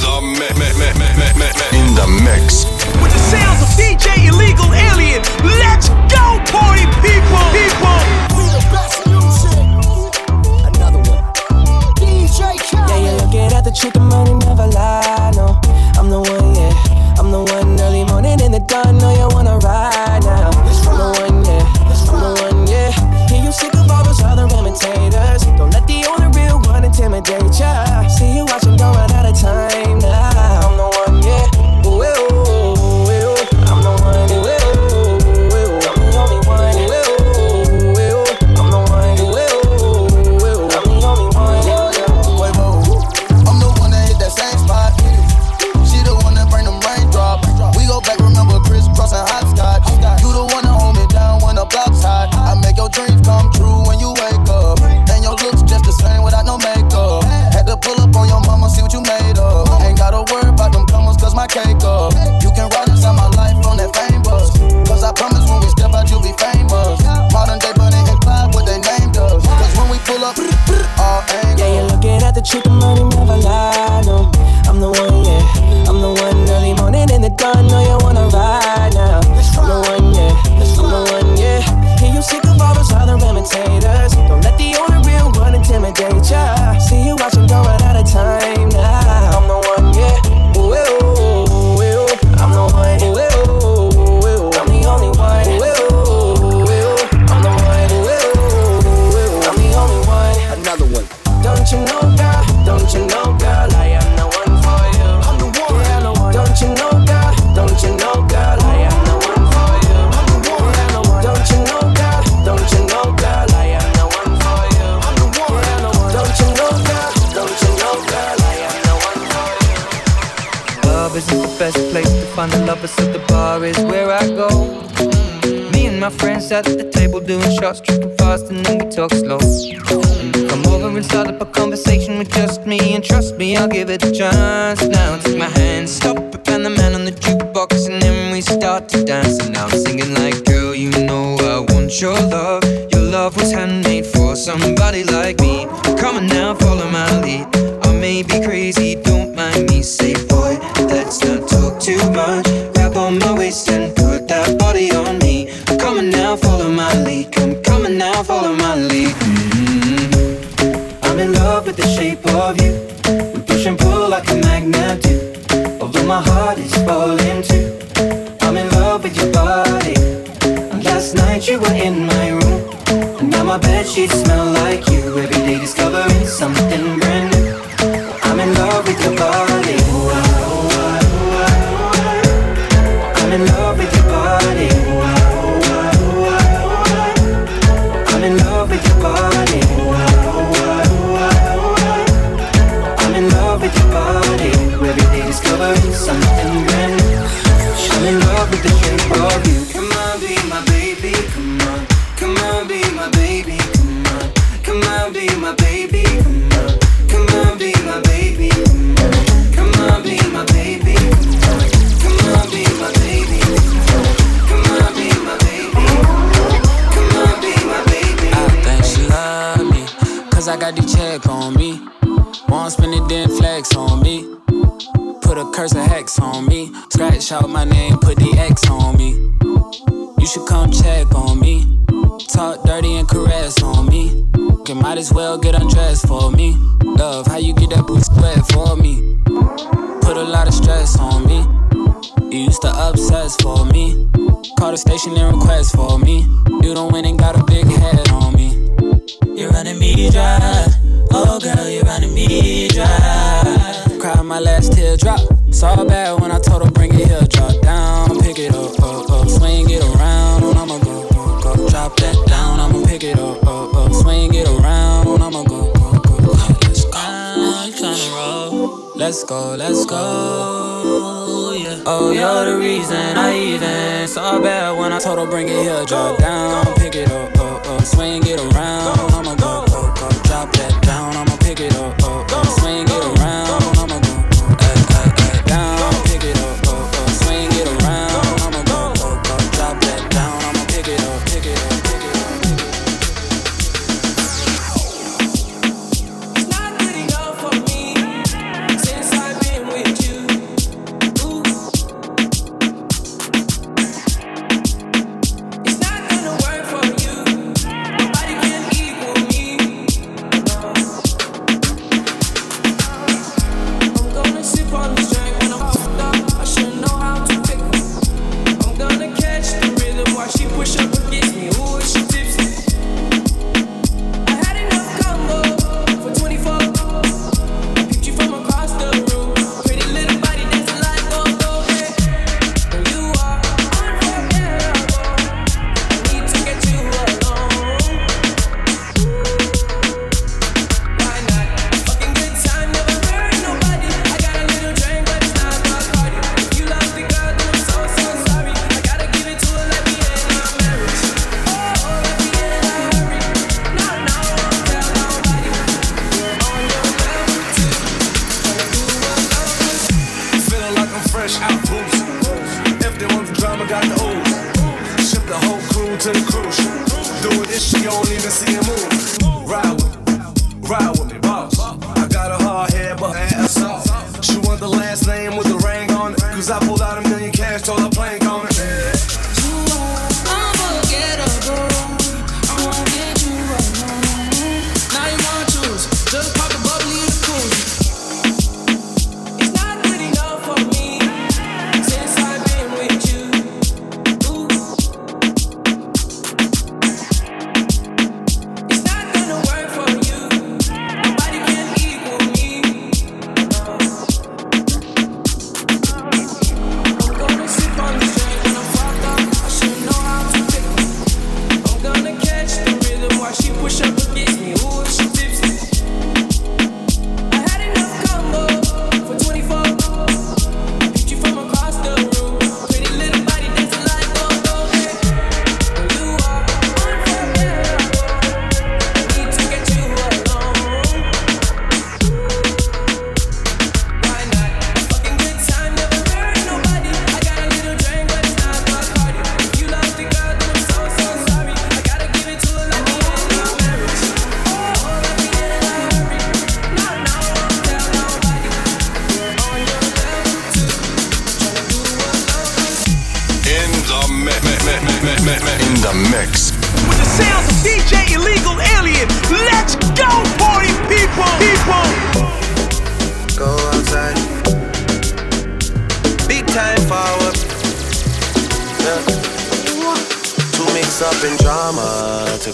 the mix. In the mix. With the sounds of DJ Illegal Alien. Let's go, party people. People. We the best music. Another one. DJ Khaled. Yeah, yeah, looking at the truth, the money never lie. No, I'm the one, yeah. I'm the one early morning in the dawn. know you wanna ride. like you. Every day discovering something shout my let's go, let's go. Oh, yeah. Oh, you're the reason I even saw bad when I told her bring it here, drop down, pick it up, up, up, swing it around.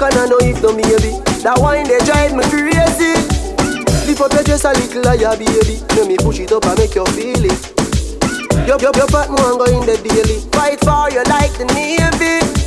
can I know if me, baby. That wine they drive me crazy. Lift up your dress a little higher, baby. Let me push it up and make you feel it. Yup, yup, yup, fat man go in the daily. Fight for you like the Navy.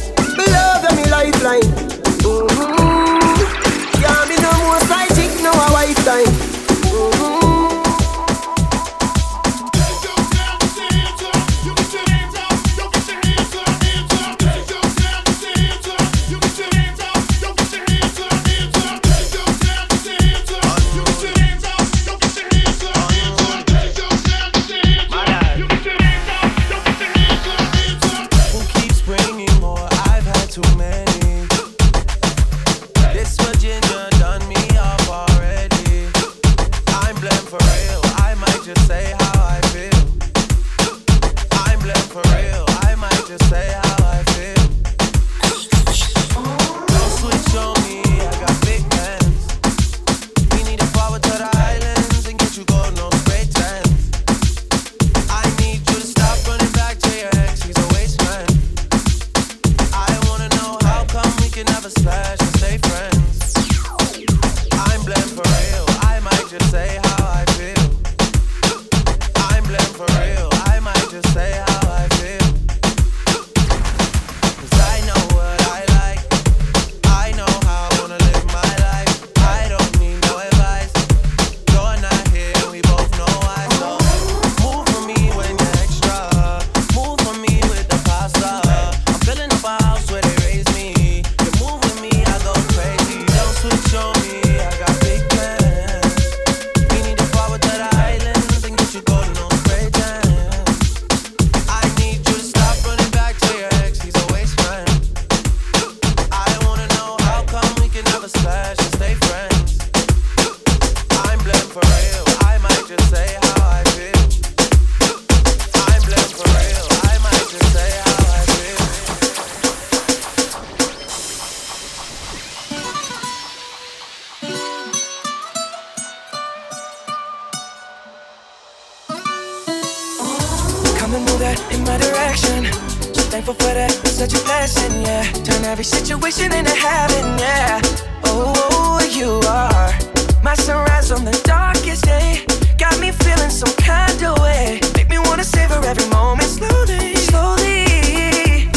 Come and move that in my direction. So thankful for that, it's such a blessing, yeah. Turn every situation into heaven, yeah. Oh, oh, you are my sunrise on the darkest day. Got me feeling some kind of way. Make me wanna savor every moment slowly, slowly.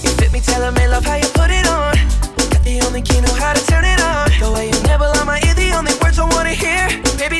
You fit me, telling me love how you put it on. Got the only key know how to turn it on. The way you nibble on my ear, the only words I wanna hear. Baby,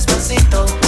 despacito.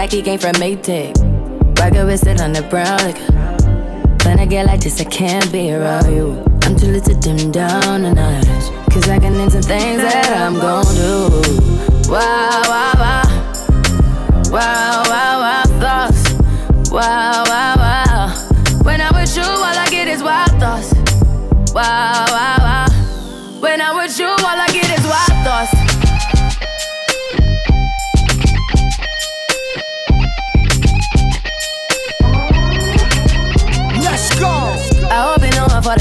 Like he came from Maytag. Rocket with it on the brown. Like, when I get like this, I can't be around you. I'm too little to dim down the night. Cause I can into things that I'm gon' do. Wow, wow, wow. Wow, wow.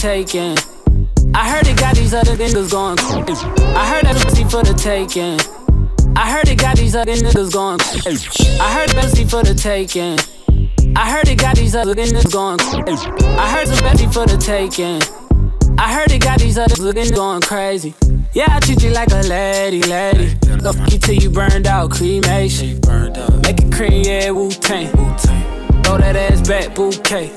Taking. I heard it got these other niggas going. I heard that pussy for the taking. I heard it got these other niggas going. I heard Bessie for the taking. I heard it got these other niggas going. I heard some Bessie for the taking. I heard it got these other niggas going crazy. Yeah, I treat you like a lady, lady. Go fuck you till you burned out, cremation. Make it cream, yeah, Wu Tang. Throw that ass back, bouquet.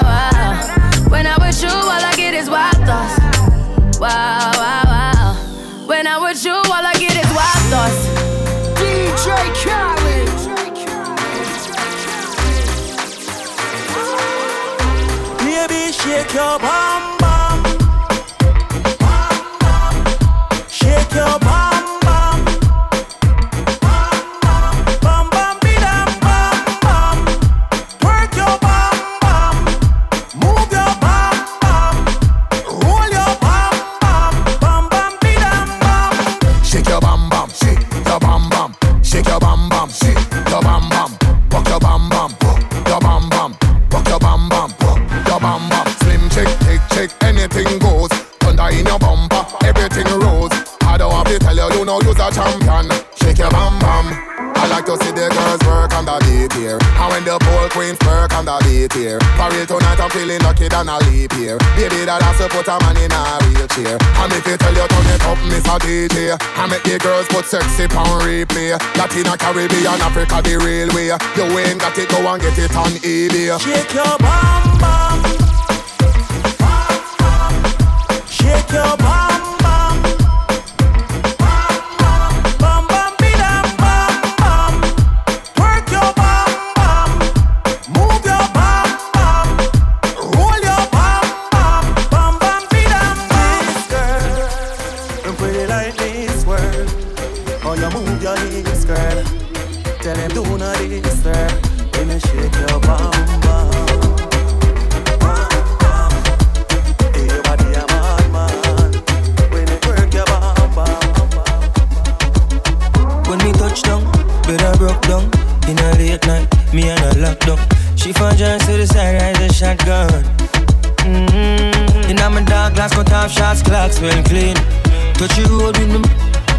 Your bum sexy pound replay. Latina, Caribbean, Africa, the real way. You ain't got it, go and get it on eBay. Shake your bum bum. Shake your bum bum. Bum down. In a late night, me and her locked down. She found just to the side, rise a shotgun. Mm-hmm. In my dark glass, cut off shots, clocks well clean. Touch the road with me.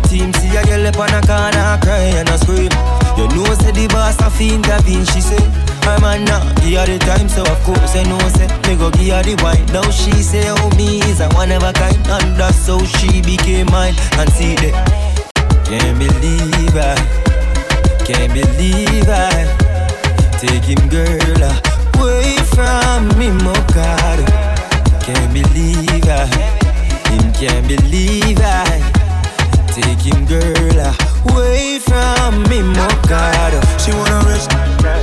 Team see a girl up on a corner, cry and a scream. You know, say the boss a fi intervene, she say. My man now, give her the time, so of course I know, say Me go give her the wine, now she say, oh me is a one of a kind And that's how she became mine, and see that Can't believe I, can't believe I Take him girl away from me, my God Can't believe I, him can't believe I Take him girl away from me, my God She want a rich,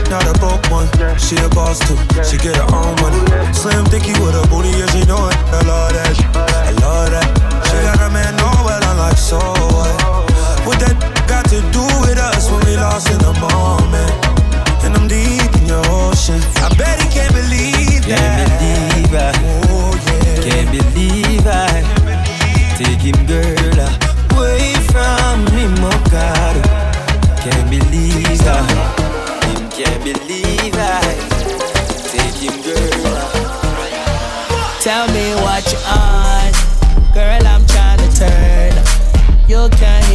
not a broke one. She a boss too, she get her own money. Slim thicky with a booty, yeah, she know it. I love that, I love that. She got a man, no, well, I'm like, so what? What that got to do with us when we lost in the moment. And I'm deep in your ocean. I bet he can't believe that. Can't believe I. Oh, yeah. Can't believe I. Can't believe. Take him, girl, away from me, my God. Can't believe I. Him can't believe I. Take him, girl. Tell me what you on. Girl, I'm trying to turn. You can't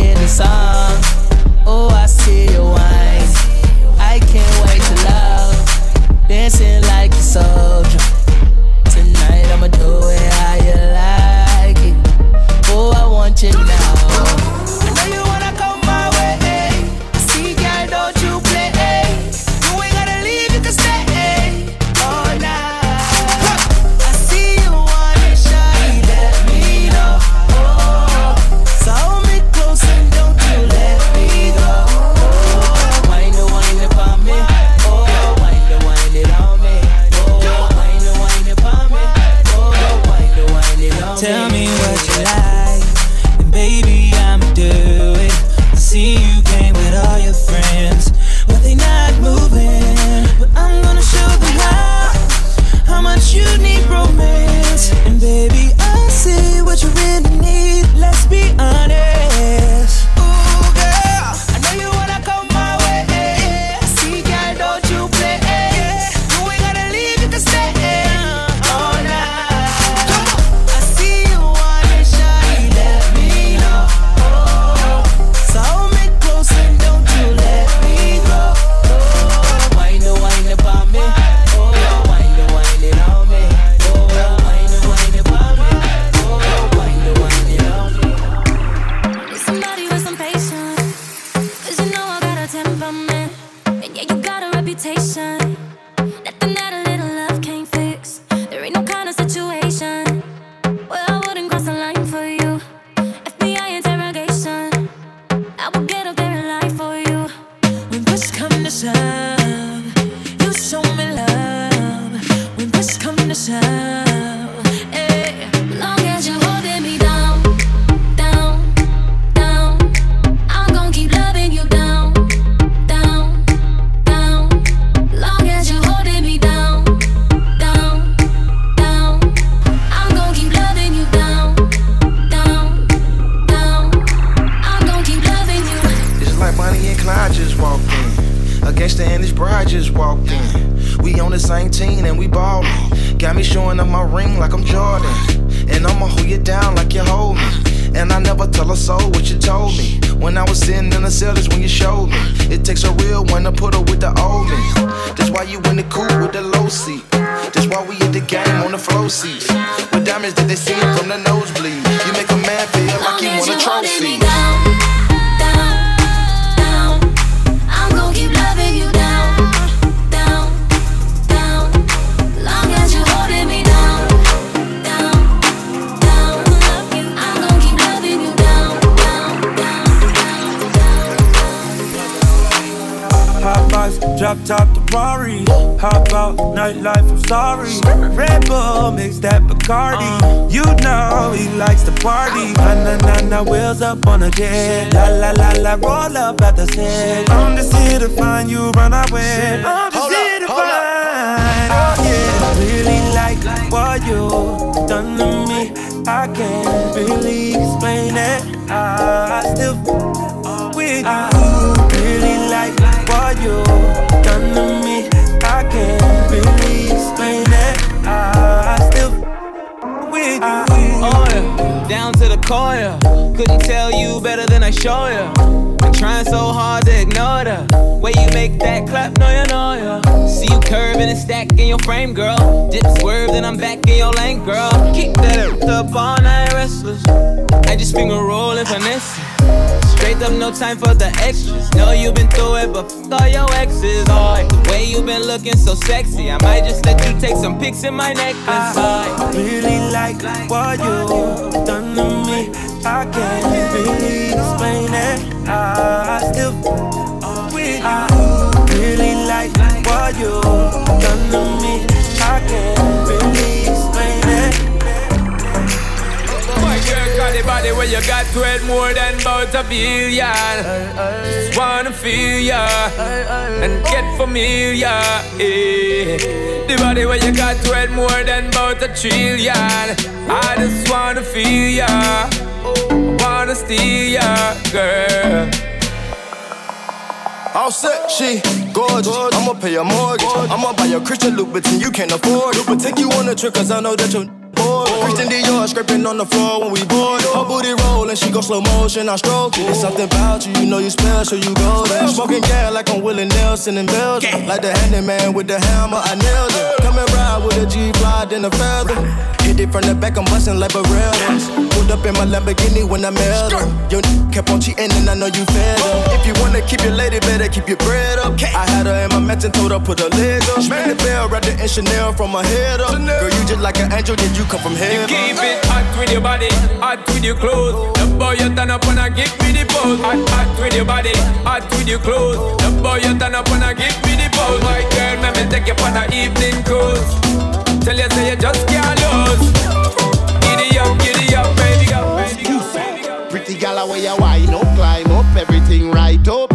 top the Rari. Hop out, nightlife, I'm sorry. Red Bull, mix that Bacardi. You know he likes to party. Na na na na, wheels up on a jet. La la la la, roll up at the set. I'm just here to find you, run away. I'm just here to find. Oh yeah, really like what you done to me. I can't really explain it. I still with you. Really like what you down to the core. Couldn't tell you better than I show you. Been trying so hard to ignore the way you make that clap. No, you know ya. See you curving and stacking your frame, girl. Dip swerve, then I'm back in your lane, girl. Keep that up all night restless. I just finger roll and finesse. Up, no time for the extras. Know you been through it, but f all your exes. Oh, the way you been looking so sexy, I might just let you take some pics in my necklace. I really like what you done to me. I can't really explain it. I still with you. I Really like what you done to me. Body where you got it more than about a billion. Just wanna feel ya and get familiar. Eh. The body where you got it more than about a trillion. I just wanna feel ya, I wanna steal ya, girl. All set, she gorgeous. I'ma pay your mortgage. I'ma buy your Christian Louboutin, you can't afford it. But take you on a trip, cause I know that you're. Christian Dior scraping on the floor when we board. Her booty rolling, she go slow motion, I stroke it. It's something about you, you know you special, you go there. Smoking gas like I'm Willie Nelson in Belgium. Like the handyman with the hammer, I nailed it. Come and ride with a G fly, then a feather. Hit it from the back, I'm busting like Barrett's. Pulled up in my Lamborghini when I met her. Your n- kept on cheating and I know you fed her. If you wanna keep your lady, better keep your bread up. I had her in my mansion, told her put her leg up. Spin the bell, wrapped it in Chanel from my head up. Girl, you just like an angel, did you come from heaven? You keep it hot with your body, hot with your clothes. The boy you turn up and I give me the pose. Hot, hot with your body, hot with your clothes. The boy you turn up and I give me the pose. My girl, let me take you on an evening cruise. Tell you say you just can't lose. Giddy up, giddy up, baby, go, baby, go. Pretty gal, where you wine up, climb up, everything right up.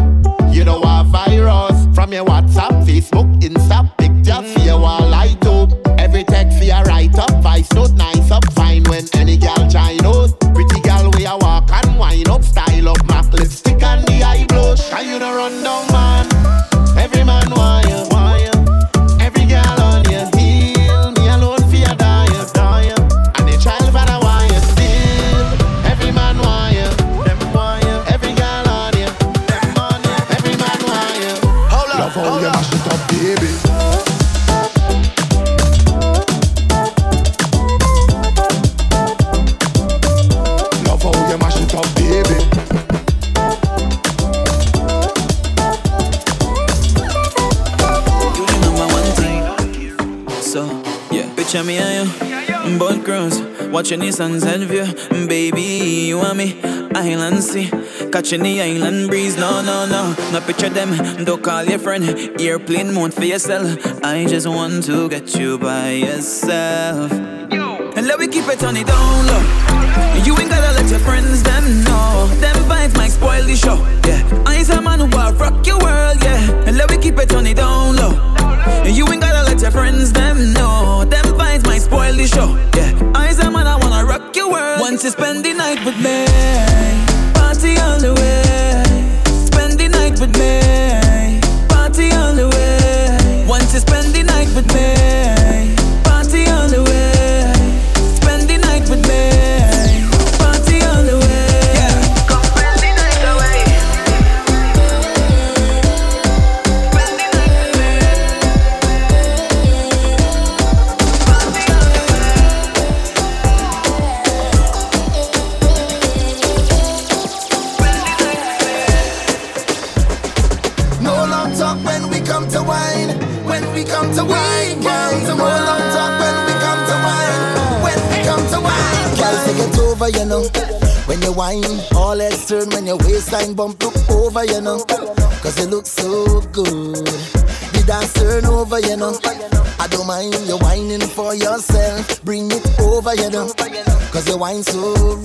You know what virus from your WhatsApp, Facebook, Insta, picture, for your wall light up. Every text your write girls, watching the sunset view. Baby, you and me, island sea. Catching the island breeze. No, no, no. No picture them. Don't call your friend. Airplane mode for yourself. I just want to get you by yourself. And let me keep it on the down low. You ain't gotta let your friends them know. Them vibes might spoil the show. Yeah, I's a man who will rock your world. Yeah, and let me keep it on the down low. You ain't gotta let your friends them know. Them vibes might spoil the show. Yeah, once you spend the night with me, party all the way. Spend the night with me, party all the way. Once you spend the night with me. So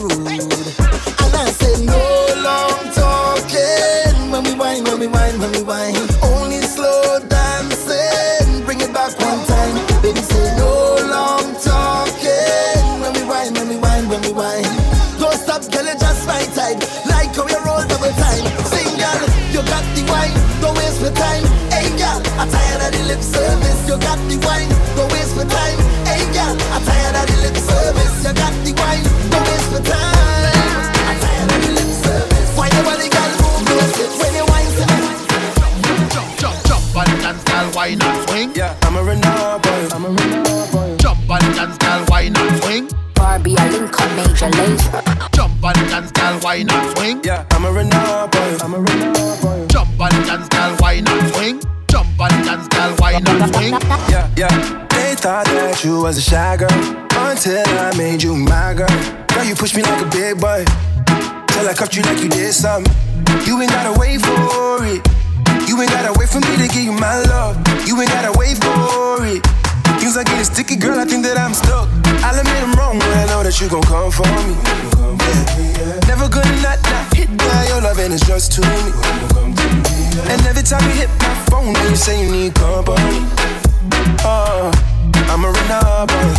swing. Yeah, I'm a Renard boy. I'm a Renard boy. Jump and dance, girl, wine and swing. Barbie, I link up Major Lazer. Jump and dance, girl, wine and swing. Yeah, I'm a Renard boy. I'm a Renard boy. Jump and dance, girl, wine and swing. Jump and dance, girl, wine and swing. Yeah, yeah. They thought that you was a shy girl until I made you my girl. Girl, you pushed me like a big boy till I cuffed you like you did something. You ain't gotta wait for it. You ain't gotta wait for me to give you my love. You ain't gotta wait for it. Things are getting sticky, girl. I think that I'm stuck. I'll admit I'm wrong, but I know that you gon' come for me. Never gonna not, not hit by your love, and it's just to me. And every time you hit my phone, you say you need company. Uh, oh, I'm a Renard boy.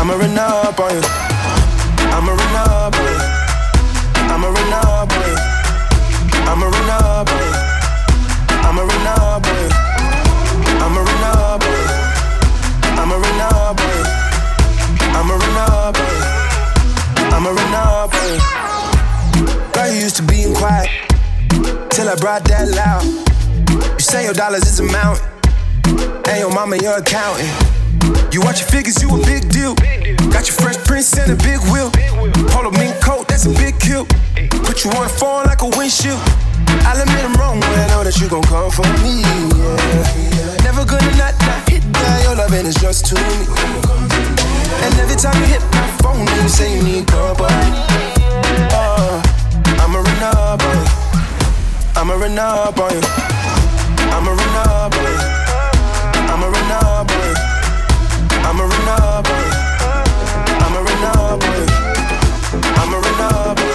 I'm a Renard boy. I'm a Renard boy. I'm a Renard boy. I'm a Renard boy. I'm a boy. I'm a Renard boy. I'm a Renard boy. Girl, you used to being quiet till I brought that loud. You say your dollars is a mountain, and your mama your accountant. You watch your figures, you a big deal. Got your fresh prince and a big wheel. Polo mink coat, that's a big kill. Put you on the phone like a windshield. I'll admit I'm wrong, but I know that you gon' come for me. Yeah. Never gonna not, not hit that. Your loving is just to me. And every time you hit my phone, you say uh, you need. Oh, I'm a Renard boy. I'm a Renard boy. I'm a Renard boy. I'm a Renard boy. I'm a Renard boy. I'm a Renard boy. I'm a Renard boy.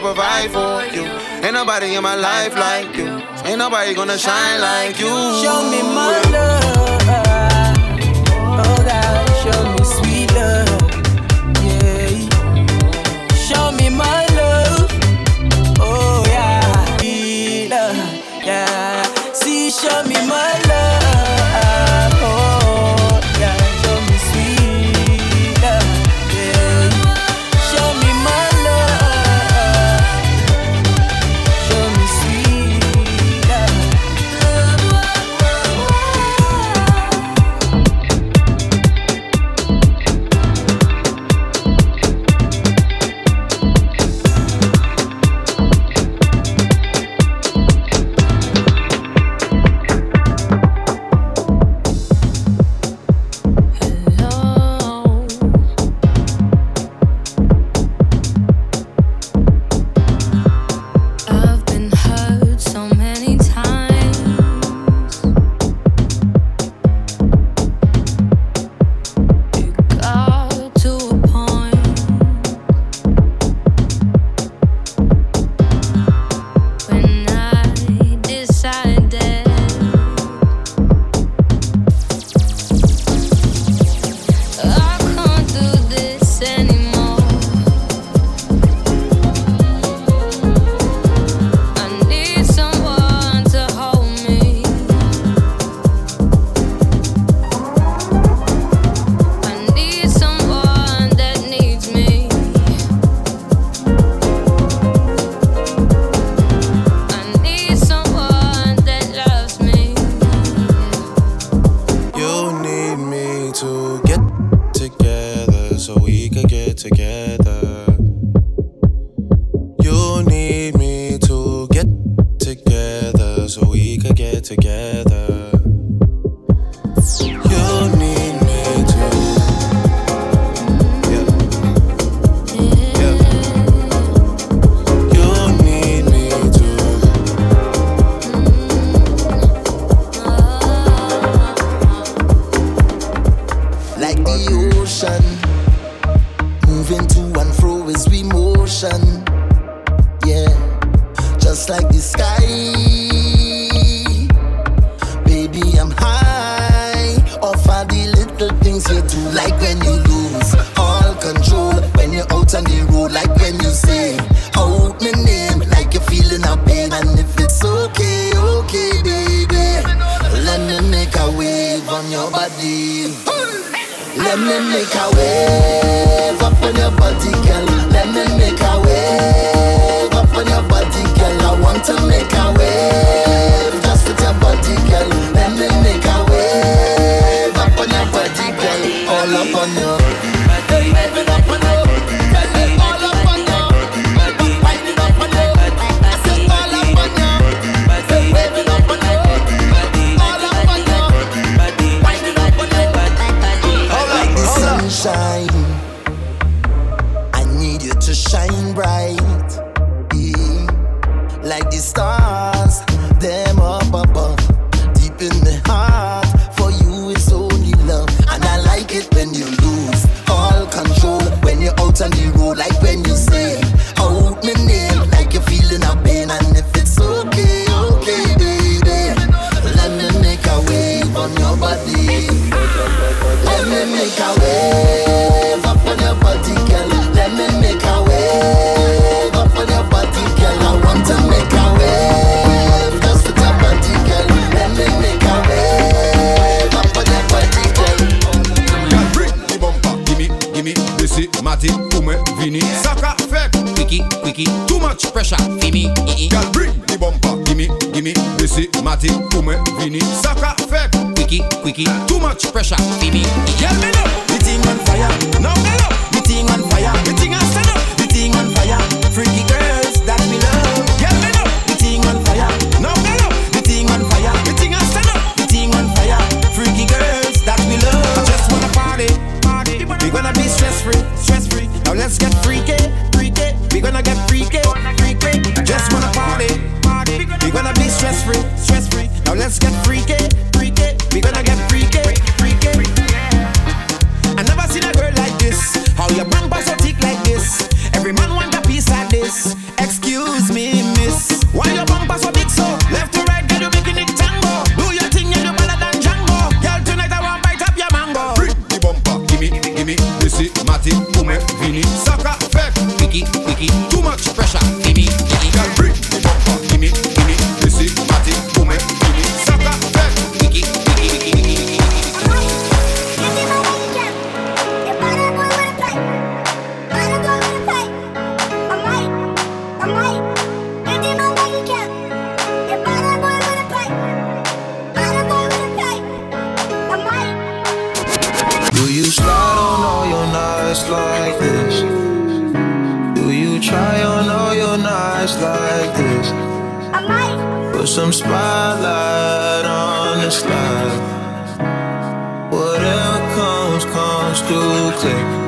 gonna provide for you. Ain't nobody in my life like you. Ain't nobody gonna shine like you. Show me my love. day. wants to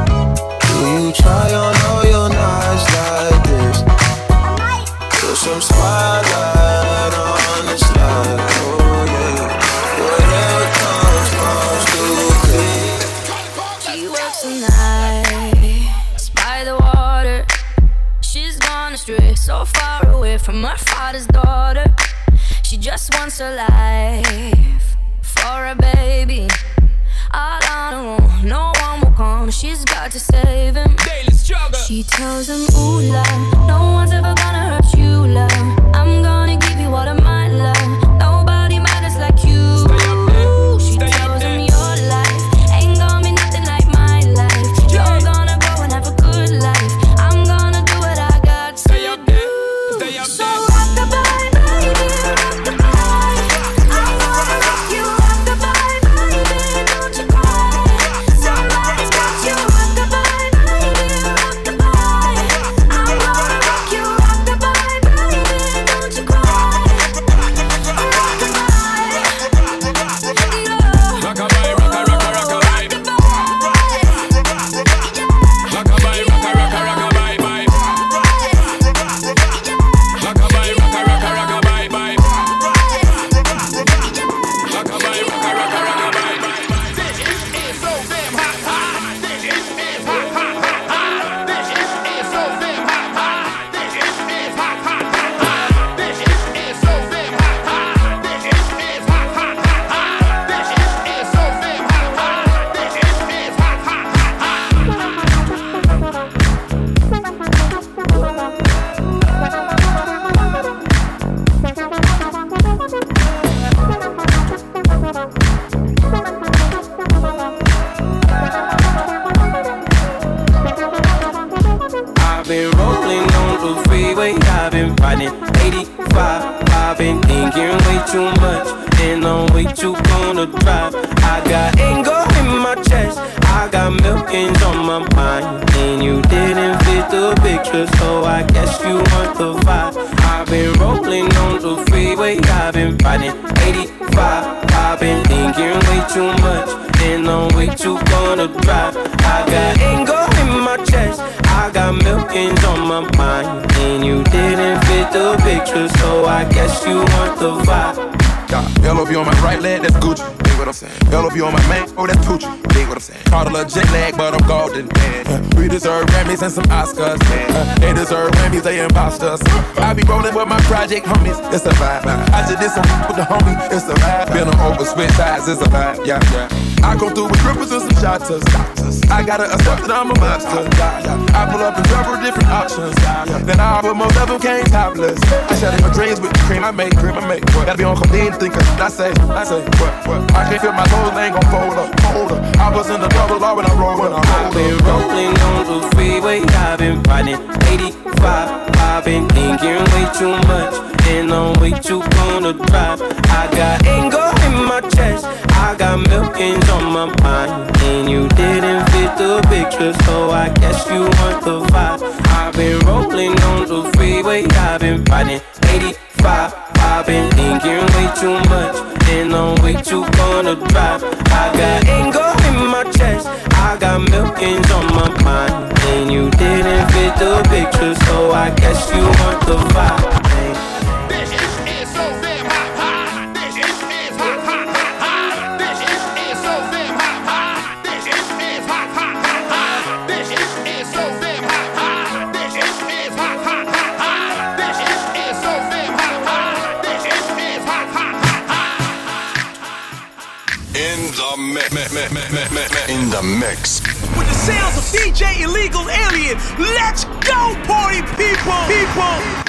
try on what I'm saying. LOB on my man, oh that's Poochie. Dig what I'm saying. Caught a little jet lag, I'm golden, man. We deserve Grammys and some Oscars, man. They deserve Grammys, they imposters. I be rolling with my project homies, it's a vibe. I just did some with the homie, it's a vibe. Been on over switch sides, it's a vibe, yeah, yeah. I go through with grippers and some shotters. I gotta accept that I'm a monster. I pull up in several different options. Then I put most of them came topless. I shatter my dreams with the cream I make, cream I make. Gotta be on codeine thinking. I say, I say, what, what? I can't feel my toes, they ain't gon' fold up, fold up. I was in the double law when I roll, roll. I've been rolling on the freeway, I've been riding 85. I've been thinking way too much, and I'm way too gonna drive. I got anger in my chest, I got millions on my mind, and you didn't fit the picture, so I guess you want the vibe. I've been rolling on the freeway, I've been riding 85. I've been thinking way too much, and I'm way too gonna drive. I got anger in my chest, I got millions on my mind, and you didn't fit the picture, so I guess you want the vibe. In the mix mix. With the sounds of DJ Illegal Alien, let's go, party people! People!